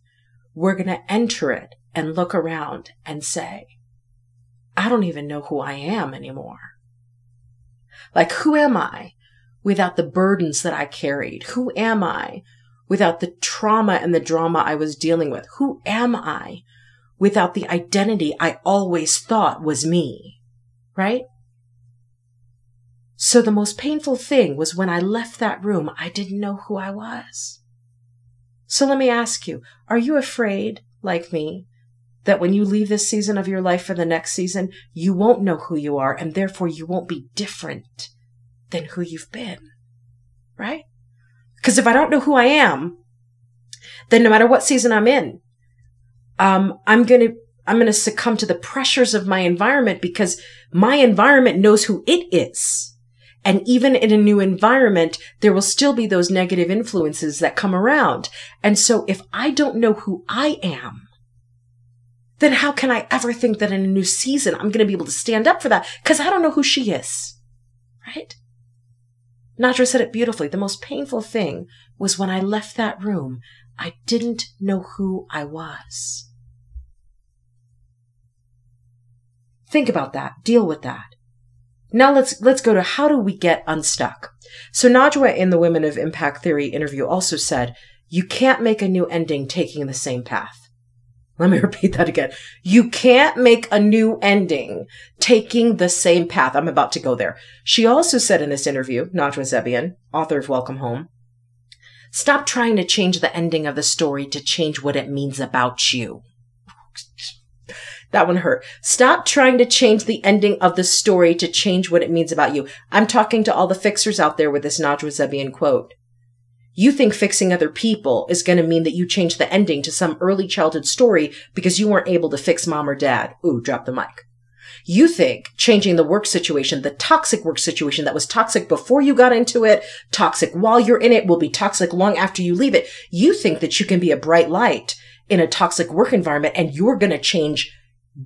we're going to enter it and look around and say, I don't even know who I am anymore. Like, who am I without the burdens that I carried? Who am I without the trauma and the drama I was dealing with? Who am I without the identity I always thought was me, right? So the most painful thing was when I left that room, I didn't know who I was. So let me ask you, are you afraid, like me, that when you leave this season of your life for the next season, you won't know who you are and therefore you won't be different than who you've been? Right? Because if I don't know who I am, then no matter what season I'm in, um, I'm going to, I'm going to succumb to the pressures of my environment because my environment knows who it is. And even in a new environment, there will still be those negative influences that come around. And so if I don't know who I am, then how can I ever think that in a new season I'm going to be able to stand up for that? Because I don't know who she is. Right? Najwa said it beautifully. The most painful thing was when I left that room, I didn't know who I was. Think about that. Deal with that. Now let's let's go to how do we get unstuck. So Najwa in the Women of Impact Theory interview also said, you can't make a new ending taking the same path. Let me repeat that again. You can't make a new ending taking the same path. I'm about to go there. She also said in this interview, Najwa Zebian, author of Welcome Home, Stop trying to change the ending of the story to change what it means about you. That one hurt. Stop trying to change the ending of the story to change what it means about you. I'm talking to all the fixers out there with this Najwa Zebian quote. You think fixing other people is going to mean that you change the ending to some early childhood story because you weren't able to fix mom or dad. Ooh, drop the mic. You think changing the work situation, the toxic work situation that was toxic before you got into it, toxic while you're in it, will be toxic long after you leave it. You think that you can be a bright light in a toxic work environment and you're going to change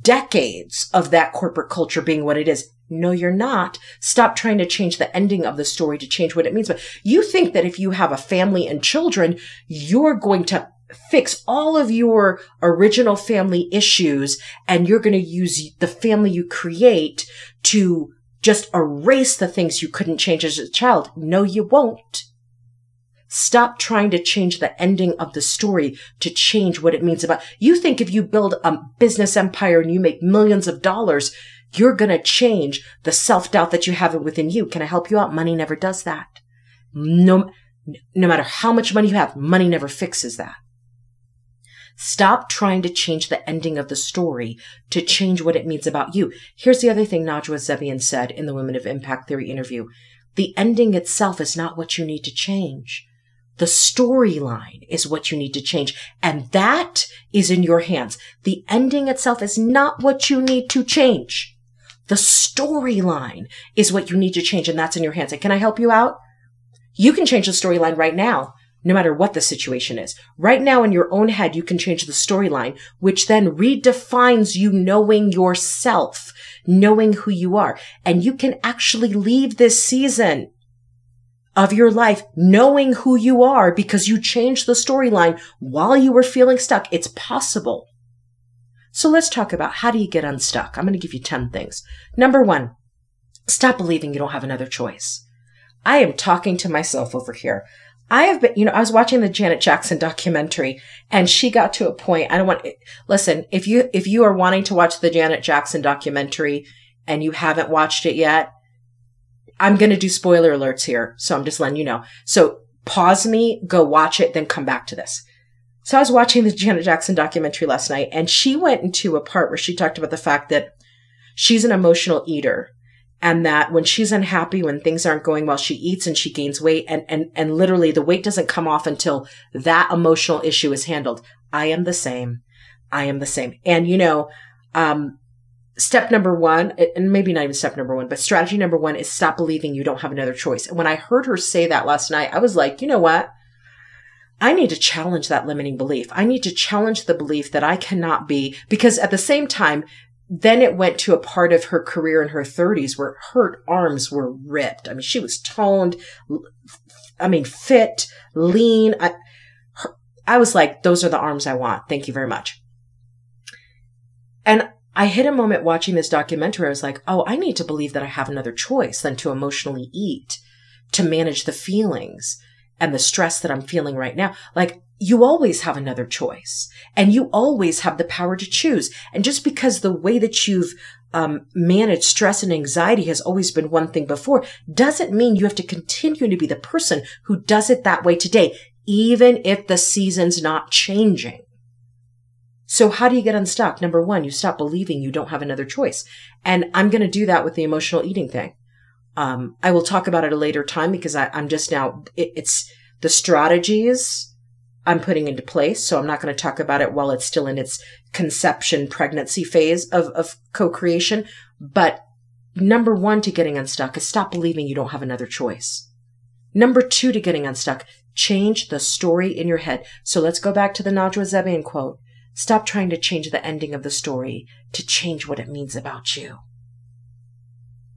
decades of that corporate culture being what it is. No, you're not. Stop trying to change the ending of the story to change what it means. But you think that if you have a family and children, you're going to fix all of your original family issues and you're going to use the family you create to just erase the things you couldn't change as a child. No, you won't. Stop trying to change the ending of the story to change what it means about. You think if you build a business empire and you make millions of dollars, you're going to change the self doubt that you have within you. Can I help you out? Money never does that. No, no matter how much money you have, money never fixes that. Stop trying to change the ending of the story to change what it means about you. Here's the other thing Najwa Zebian said in the Women of Impact Theory interview. The ending itself is not what you need to change. The storyline is what you need to change. And that is in your hands. The ending itself is not what you need to change. The storyline is what you need to change. And that's in your hands. And can I help you out? You can change the storyline right now no matter what the situation is. Right now in your own head, you can change the storyline, which then redefines you knowing yourself, knowing who you are. And you can actually leave this season of your life knowing who you are because you changed the storyline while you were feeling stuck. It's possible. So let's talk about how do you get unstuck? I'm going to give you 10 things. Number one, stop believing you don't have another choice. I am talking to myself over here. I have been, you know, I was watching the Janet Jackson documentary and she got to a point. I don't want, listen, if you, if you are wanting to watch the Janet Jackson documentary and you haven't watched it yet, I'm going to do spoiler alerts here. So I'm just letting you know. So pause me, go watch it, then come back to this. So I was watching the Janet Jackson documentary last night and she went into a part where she talked about the fact that she's an emotional eater and that when she's unhappy, when things aren't going well, she eats and she gains weight and, and, and literally the weight doesn't come off until that emotional issue is handled. I am the same. I am the same. And you know, um, step number one, and maybe not even step number one, but strategy number one is stop believing you don't have another choice. And when I heard her say that last night, I was like, you know what? I need to challenge that limiting belief. I need to challenge the belief that I cannot be, because at the same time, then it went to a part of her career in her 30s where her arms were ripped. I mean, she was toned, I mean, fit, lean. I, her, I was like, those are the arms I want. Thank you very much. And I hit a moment watching this documentary. I was like, oh, I need to believe that I have another choice than to emotionally eat, to manage the feelings and the stress that I'm feeling right now. Like, you always have another choice and you always have the power to choose. And just because the way that you've um, managed stress and anxiety has always been one thing before doesn't mean you have to continue to be the person who does it that way today, even if the season's not changing. So how do you get unstuck? Number one, you stop believing you don't have another choice. And I'm going to do that with the emotional eating thing. Um, I will talk about it a later time because I, am just now, it, it's the strategies I'm putting into place. So I'm not going to talk about it while it's still in its conception pregnancy phase of, of co-creation. But number one to getting unstuck is stop believing you don't have another choice. Number two to getting unstuck, change the story in your head. So let's go back to the Najwa Zebian quote. Stop trying to change the ending of the story to change what it means about you.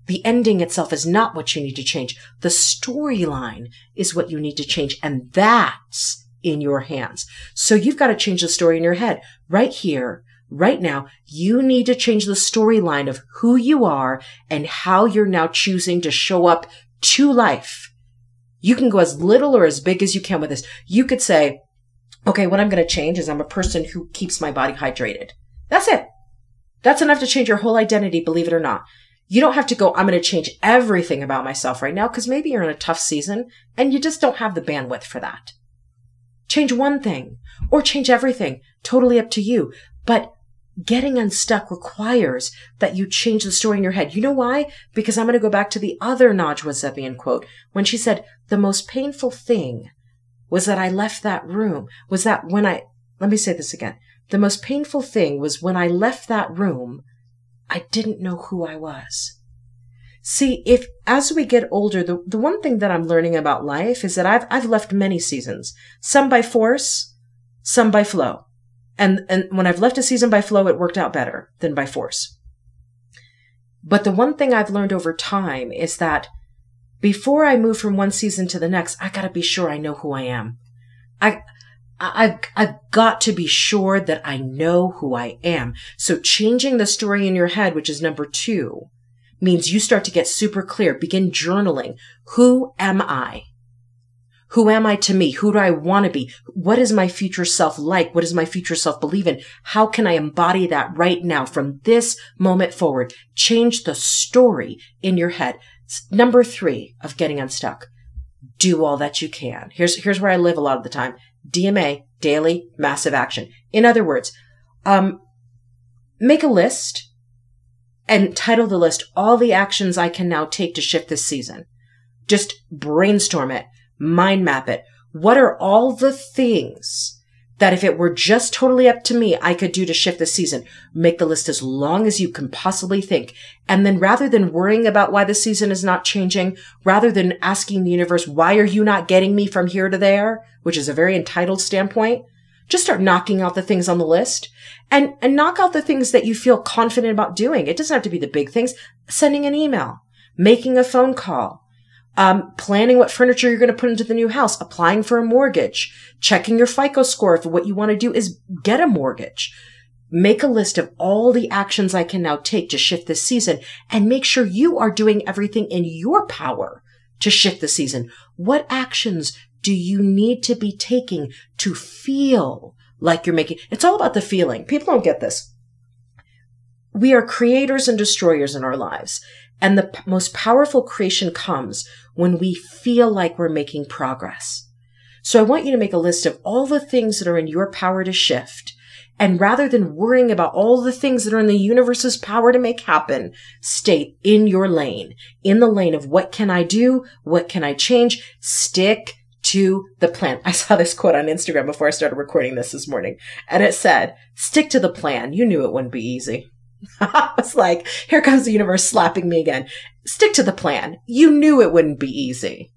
The ending itself is not what you need to change. The storyline is what you need to change. And that's in your hands. So you've got to change the story in your head right here, right now. You need to change the storyline of who you are and how you're now choosing to show up to life. You can go as little or as big as you can with this. You could say, okay, what I'm going to change is I'm a person who keeps my body hydrated. That's it. That's enough to change your whole identity, believe it or not. You don't have to go, I'm going to change everything about myself right now because maybe you're in a tough season and you just don't have the bandwidth for that. Change one thing or change everything. Totally up to you. But getting unstuck requires that you change the story in your head. You know why? Because I'm going to go back to the other Najwa Zebian quote when she said, the most painful thing was that I left that room, was that when I, let me say this again. The most painful thing was when I left that room, I didn't know who I was. See, if as we get older, the, the one thing that I'm learning about life is that I've, I've left many seasons, some by force, some by flow. And, and when I've left a season by flow, it worked out better than by force. But the one thing I've learned over time is that before I move from one season to the next, I gotta be sure I know who I am. I, I've, I've got to be sure that I know who I am. So changing the story in your head, which is number two, means you start to get super clear. Begin journaling. Who am I? Who am I to me? Who do I want to be? What is my future self like? What does my future self believe in? How can I embody that right now from this moment forward? Change the story in your head. Number three of getting unstuck. Do all that you can. Here's, here's where I live a lot of the time. DMA, daily massive action. In other words, um, make a list and title the list all the actions I can now take to shift this season. Just brainstorm it mind map it. What are all the things that if it were just totally up to me, I could do to shift the season? Make the list as long as you can possibly think. And then rather than worrying about why the season is not changing, rather than asking the universe, why are you not getting me from here to there? Which is a very entitled standpoint. Just start knocking out the things on the list and, and knock out the things that you feel confident about doing. It doesn't have to be the big things. Sending an email, making a phone call, um, planning what furniture you're going to put into the new house, applying for a mortgage, checking your FICO score if what you want to do is get a mortgage. Make a list of all the actions I can now take to shift this season and make sure you are doing everything in your power to shift the season. What actions do you need to be taking to feel like you're making? It's all about the feeling. People don't get this. We are creators and destroyers in our lives. And the p- most powerful creation comes when we feel like we're making progress. So I want you to make a list of all the things that are in your power to shift. And rather than worrying about all the things that are in the universe's power to make happen, stay in your lane, in the lane of what can I do? What can I change? Stick to the plan. I saw this quote on Instagram before I started recording this this morning and it said, stick to the plan. You knew it wouldn't be easy. I was like, here comes the universe slapping me again. Stick to the plan. You knew it wouldn't be easy.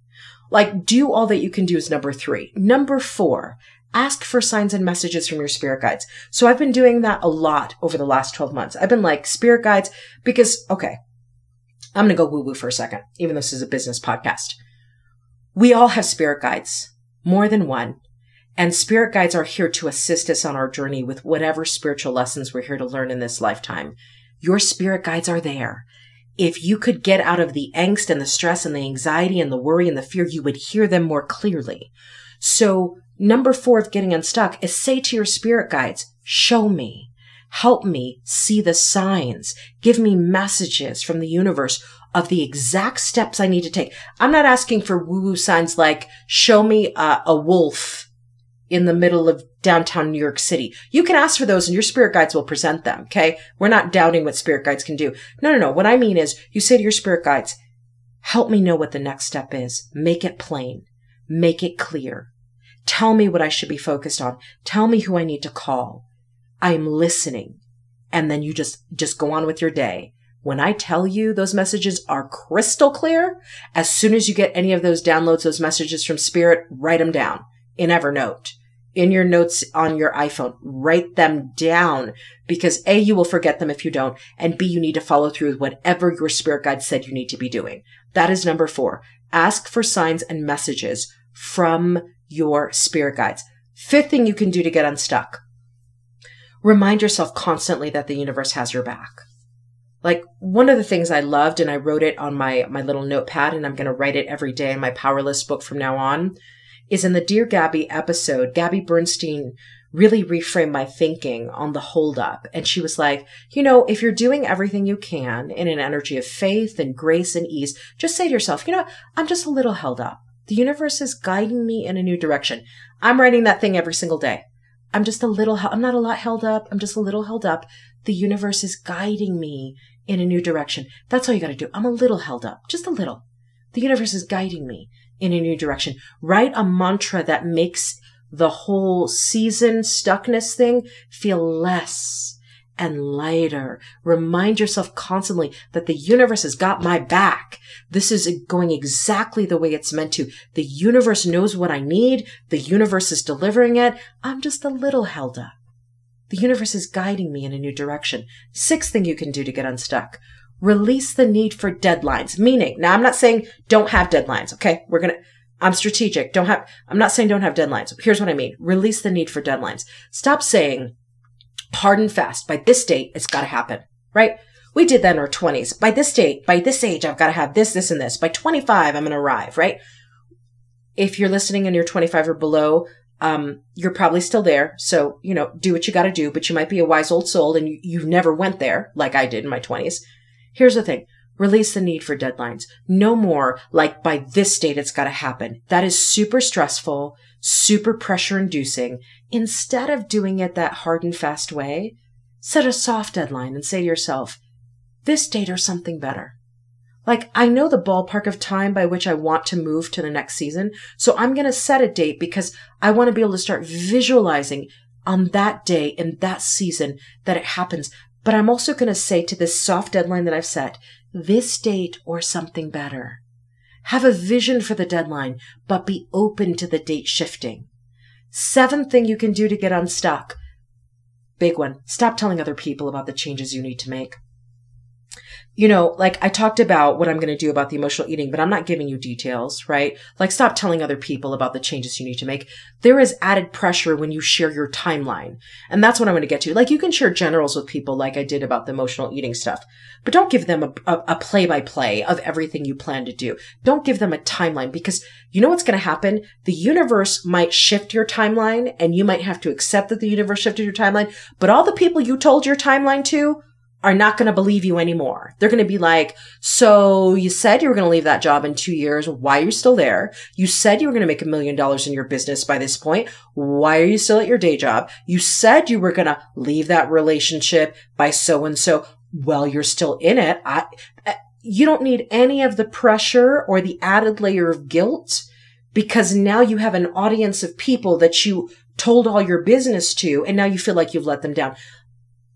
Like, do all that you can do is number three. Number four, ask for signs and messages from your spirit guides. So I've been doing that a lot over the last 12 months. I've been like, spirit guides, because, okay, I'm going to go woo woo for a second, even though this is a business podcast. We all have spirit guides, more than one. And spirit guides are here to assist us on our journey with whatever spiritual lessons we're here to learn in this lifetime. Your spirit guides are there. If you could get out of the angst and the stress and the anxiety and the worry and the fear, you would hear them more clearly. So number four of getting unstuck is say to your spirit guides, show me, help me see the signs, give me messages from the universe of the exact steps I need to take. I'm not asking for woo woo signs like show me uh, a wolf in the middle of downtown New York City. You can ask for those and your spirit guides will present them. Okay. We're not doubting what spirit guides can do. No, no, no. What I mean is you say to your spirit guides, help me know what the next step is. Make it plain. Make it clear. Tell me what I should be focused on. Tell me who I need to call. I am listening. And then you just, just go on with your day. When I tell you those messages are crystal clear, as soon as you get any of those downloads, those messages from spirit, write them down in Evernote, in your notes on your iPhone. Write them down because A, you will forget them if you don't. And B, you need to follow through with whatever your spirit guide said you need to be doing. That is number four. Ask for signs and messages from your spirit guides. Fifth thing you can do to get unstuck. Remind yourself constantly that the universe has your back. Like one of the things I loved and I wrote it on my, my little notepad and I'm going to write it every day in my powerless book from now on is in the Dear Gabby episode, Gabby Bernstein really reframed my thinking on the holdup. And she was like, you know, if you're doing everything you can in an energy of faith and grace and ease, just say to yourself, you know, I'm just a little held up. The universe is guiding me in a new direction. I'm writing that thing every single day. I'm just a little, I'm not a lot held up. I'm just a little held up. The universe is guiding me in a new direction. That's all you got to do. I'm a little held up, just a little. The universe is guiding me in a new direction. Write a mantra that makes the whole season stuckness thing feel less and lighter. Remind yourself constantly that the universe has got my back. This is going exactly the way it's meant to. The universe knows what I need. The universe is delivering it. I'm just a little held up. The universe is guiding me in a new direction. Sixth thing you can do to get unstuck release the need for deadlines. Meaning, now I'm not saying don't have deadlines. Okay. We're to, I'm strategic. Don't have, I'm not saying don't have deadlines. Here's what I mean. Release the need for deadlines. Stop saying hard and fast by this date, it's got to happen, right? we did that in our 20s. By this date, by this age, I've got to have this, this, and this. By 25, I'm going to arrive, right? If you're listening and you're 25 or below, um, you're probably still there. So, you know, do what you got to do, but you might be a wise old soul and you, you never went there like I did in my 20s. Here's the thing. Release the need for deadlines. No more like by this date it's got to happen. That is super stressful, super pressure inducing. Instead of doing it that hard and fast way, set a soft deadline and say to yourself, this date or something better. Like, I know the ballpark of time by which I want to move to the next season. So I'm going to set a date because I want to be able to start visualizing on that day in that season that it happens. But I'm also going to say to this soft deadline that I've set, this date or something better. Have a vision for the deadline, but be open to the date shifting. Seventh thing you can do to get unstuck. Big one. Stop telling other people about the changes you need to make you know, like I talked about what I'm going to do about the emotional eating, but I'm not giving you details, right? Like stop telling other people about the changes you need to make. There is added pressure when you share your timeline. And that's what I'm going to get to. Like you can share generals with people like I did about the emotional eating stuff, but don't give them a play by play of everything you plan to do. Don't give them a timeline because you know what's going to happen? The universe might shift your timeline and you might have to accept that the universe shifted your timeline, but all the people you told your timeline to are not going to believe you anymore. They're going to be like, so you said you were going to leave that job in two years. Why are you still there? You said you were going to make a million dollars in your business by this point. Why are you still at your day job? You said you were going to leave that relationship by so and so. Well, you're still in it. I, eh, you don't need any of the pressure or the added layer of guilt because now you have an audience of people that you told all your business to and now you feel like you've let them down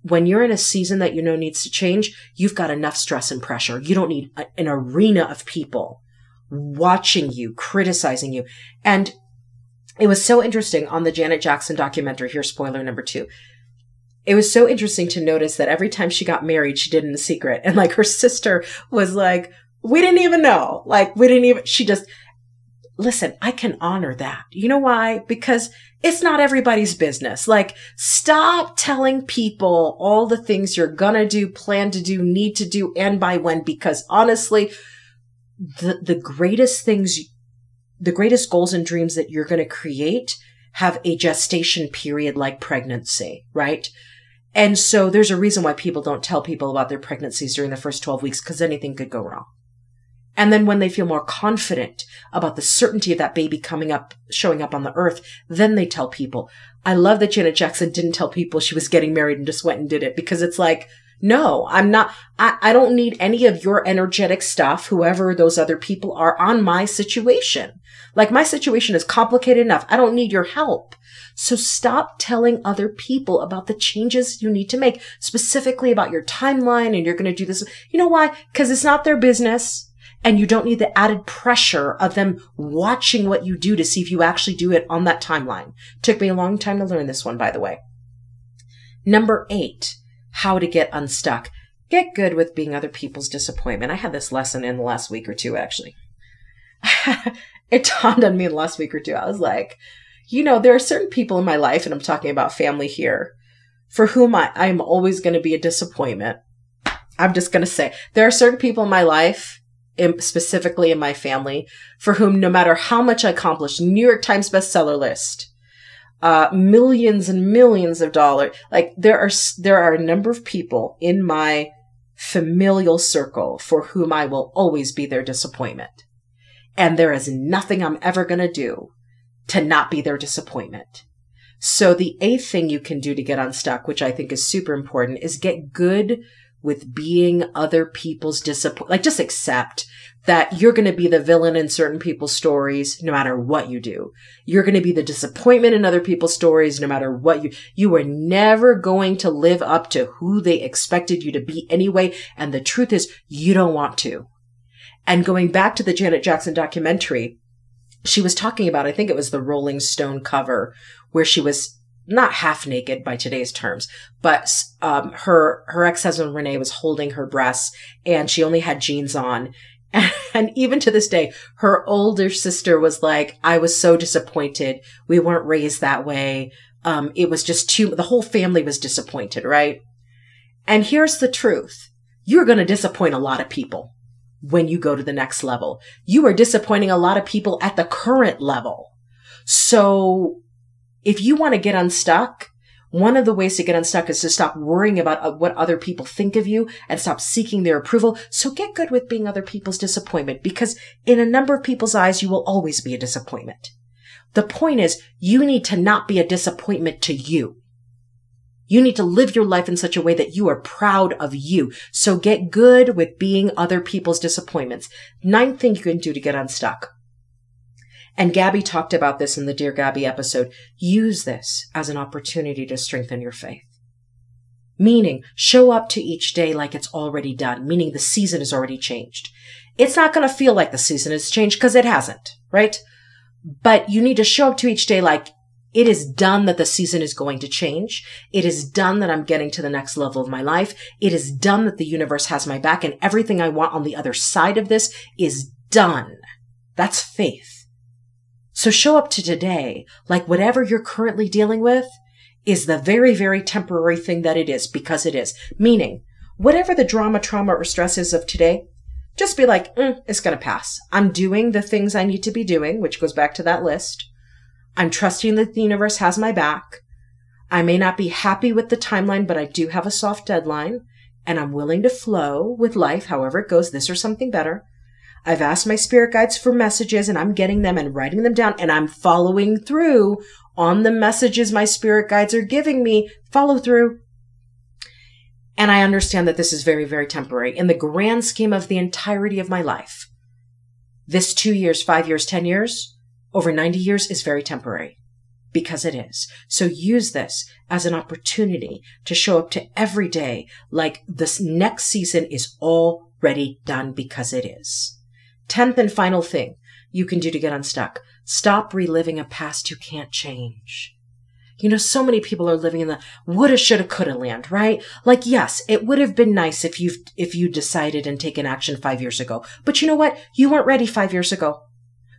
when you're in a season that you know needs to change, you've got enough stress and pressure. You don't need a, an arena of people watching you, criticizing you. And it was so interesting on the Janet Jackson documentary. Here, spoiler number two. It was so interesting to notice that every time she got married, she did in secret. And like her sister was like, we didn't even know. Like, we didn't even, she just, listen, I can honor that. You know why? Because it's not everybody's business. Like, stop telling people all the things you're gonna do, plan to do, need to do, and by when, because honestly, the, the greatest things, the greatest goals and dreams that you're gonna create have a gestation period like pregnancy, right? And so there's a reason why people don't tell people about their pregnancies during the first 12 weeks because anything could go wrong. And then when they feel more confident about the certainty of that baby coming up, showing up on the earth, then they tell people. I love that Janet Jackson didn't tell people she was getting married and just went and did it because it's like, no, I'm not, I, I don't need any of your energetic stuff, whoever those other people are on my situation. Like my situation is complicated enough. I don't need your help. So stop telling other people about the changes you need to make, specifically about your timeline and you're going to do this. You know why? Because it's not their business. And you don't need the added pressure of them watching what you do to see if you actually do it on that timeline. Took me a long time to learn this one, by the way. Number eight, how to get unstuck. Get good with being other people's disappointment. I had this lesson in the last week or two, actually. it dawned on me in the last week or two. I was like, you know, there are certain people in my life, and I'm talking about family here, for whom I, I'm always going to be a disappointment. I'm just going to say there are certain people in my life in, specifically in my family, for whom no matter how much I accomplish, New York Times bestseller list, uh, millions and millions of dollars. Like there are, there are a number of people in my familial circle for whom I will always be their disappointment. And there is nothing I'm ever going to do to not be their disappointment. So the eighth thing you can do to get unstuck, which I think is super important, is get good with being other people's disappointment. Like just accept that you're going to be the villain in certain people's stories, no matter what you do. You're going to be the disappointment in other people's stories, no matter what you, you are never going to live up to who they expected you to be anyway. And the truth is you don't want to. And going back to the Janet Jackson documentary, she was talking about, I think it was the Rolling Stone cover where she was not half naked by today's terms, but um, her her ex husband Renee was holding her breasts, and she only had jeans on. And even to this day, her older sister was like, "I was so disappointed. We weren't raised that way. Um, it was just too. The whole family was disappointed, right?" And here's the truth: you're going to disappoint a lot of people when you go to the next level. You are disappointing a lot of people at the current level. So if you want to get unstuck, one of the ways to get unstuck is to stop worrying about uh, what other people think of you and stop seeking their approval. So get good with being other people's disappointment because in a number of people's eyes, you will always be a disappointment. The point is you need to not be a disappointment to you. You need to live your life in such a way that you are proud of you. So get good with being other people's disappointments. Ninth thing you can do to get unstuck. And Gabby talked about this in the Dear Gabby episode. Use this as an opportunity to strengthen your faith. Meaning, show up to each day like it's already done, meaning the season has already changed. It's not going to feel like the season has changed because it hasn't, right? But you need to show up to each day like it is done that the season is going to change. It is done that I'm getting to the next level of my life. It is done that the universe has my back and everything I want on the other side of this is done. That's faith. So show up to today like whatever you're currently dealing with is the very, very temporary thing that it is because it is. Meaning, whatever the drama, trauma, or stress is of today, just be like, mm, it's going to pass. I'm doing the things I need to be doing, which goes back to that list. I'm trusting that the universe has my back. I may not be happy with the timeline, but I do have a soft deadline and I'm willing to flow with life, however it goes, this or something better. I've asked my spirit guides for messages and I'm getting them and writing them down and I'm following through on the messages my spirit guides are giving me. Follow through. And I understand that this is very, very temporary in the grand scheme of the entirety of my life. This two years, five years, 10 years, over 90 years is very temporary because it is. So use this as an opportunity to show up to every day like this next season is already done because it is. Tenth and final thing you can do to get unstuck. Stop reliving a past you can't change. You know, so many people are living in the woulda, shoulda, coulda land, right? Like, yes, it would have been nice if you if you decided and taken action five years ago. But you know what? You weren't ready five years ago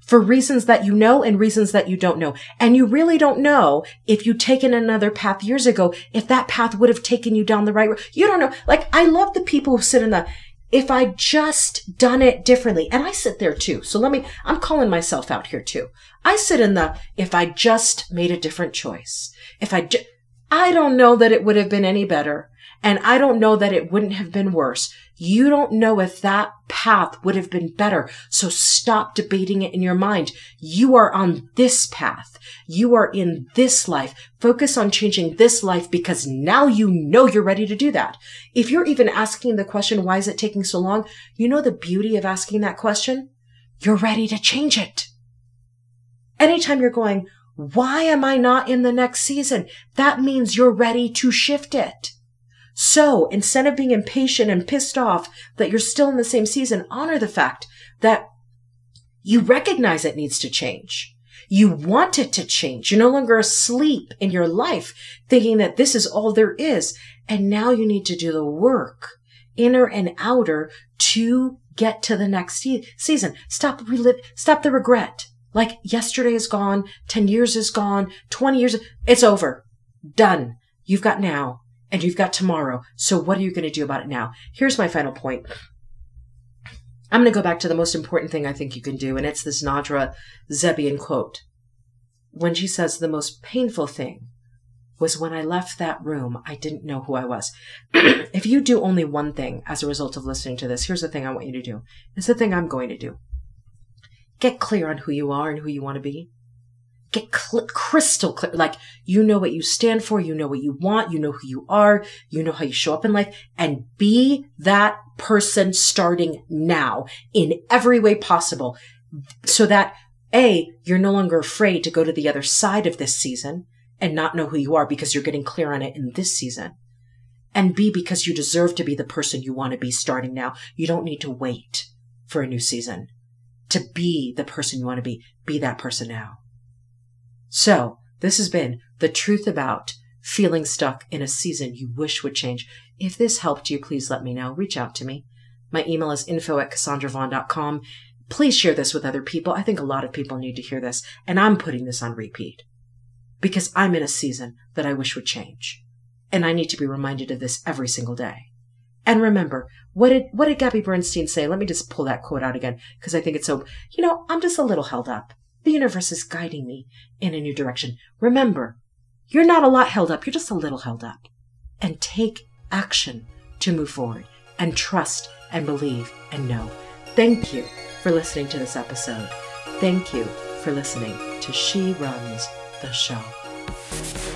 for reasons that you know and reasons that you don't know. And you really don't know if you'd taken another path years ago, if that path would have taken you down the right road. You don't know. Like, I love the people who sit in the, if I just done it differently, and I sit there too. So let me, I'm calling myself out here too. I sit in the, if I just made a different choice, if I, ju- I don't know that it would have been any better. And I don't know that it wouldn't have been worse. You don't know if that path would have been better. So stop debating it in your mind. You are on this path. You are in this life. Focus on changing this life because now you know you're ready to do that. If you're even asking the question, why is it taking so long? You know the beauty of asking that question? You're ready to change it. Anytime you're going, why am I not in the next season? That means you're ready to shift it. So instead of being impatient and pissed off that you're still in the same season, honor the fact that you recognize it needs to change. You want it to change. You're no longer asleep in your life thinking that this is all there is. And now you need to do the work, inner and outer, to get to the next season. Stop relive, stop the regret. Like yesterday is gone, 10 years is gone, 20 years, it's over. Done. You've got now and you've got tomorrow. So what are you going to do about it now? Here's my final point. I'm going to go back to the most important thing I think you can do, and it's this Najwa Zebian quote. When she says the most painful thing was when I left that room, I didn't know who I was. if you do only one thing as a result of listening to this, here's the thing I want you to do. It's the thing I'm going to do. Get clear on who you are and who you want to be get cl- crystal clear. Like you know what you stand for, you know what you want, you know who you are, you know how you show up in life, and be that person starting now in every way possible, so that a you're no longer afraid to go to the other side of this season and not know who you are because you're getting clear on it in this season. And B, because you deserve to be the person you want to be starting now. You don't need to wait for a new season to be the person you want to be. Be that person now. So, this has been the truth about feeling stuck in a season you wish would change. If this helped you, please let me know. Reach out to me. My email is info at cassandravon.com. Please share this with other people. I think a lot of people need to hear this, and I'm putting this on repeat because I'm in a season that I wish would change. And I need to be reminded of this every single day. And remember, what did what did Gabby Bernstein say? Let me just pull that quote out again because I think it's so. You know, I'm just a little held up. The universe is guiding me in a new direction. Remember, you're not a lot held up. You're just a little held up. And take action to move forward and trust and believe and know. Thank you for listening to this episode. Thank you for listening to She Runs the Show.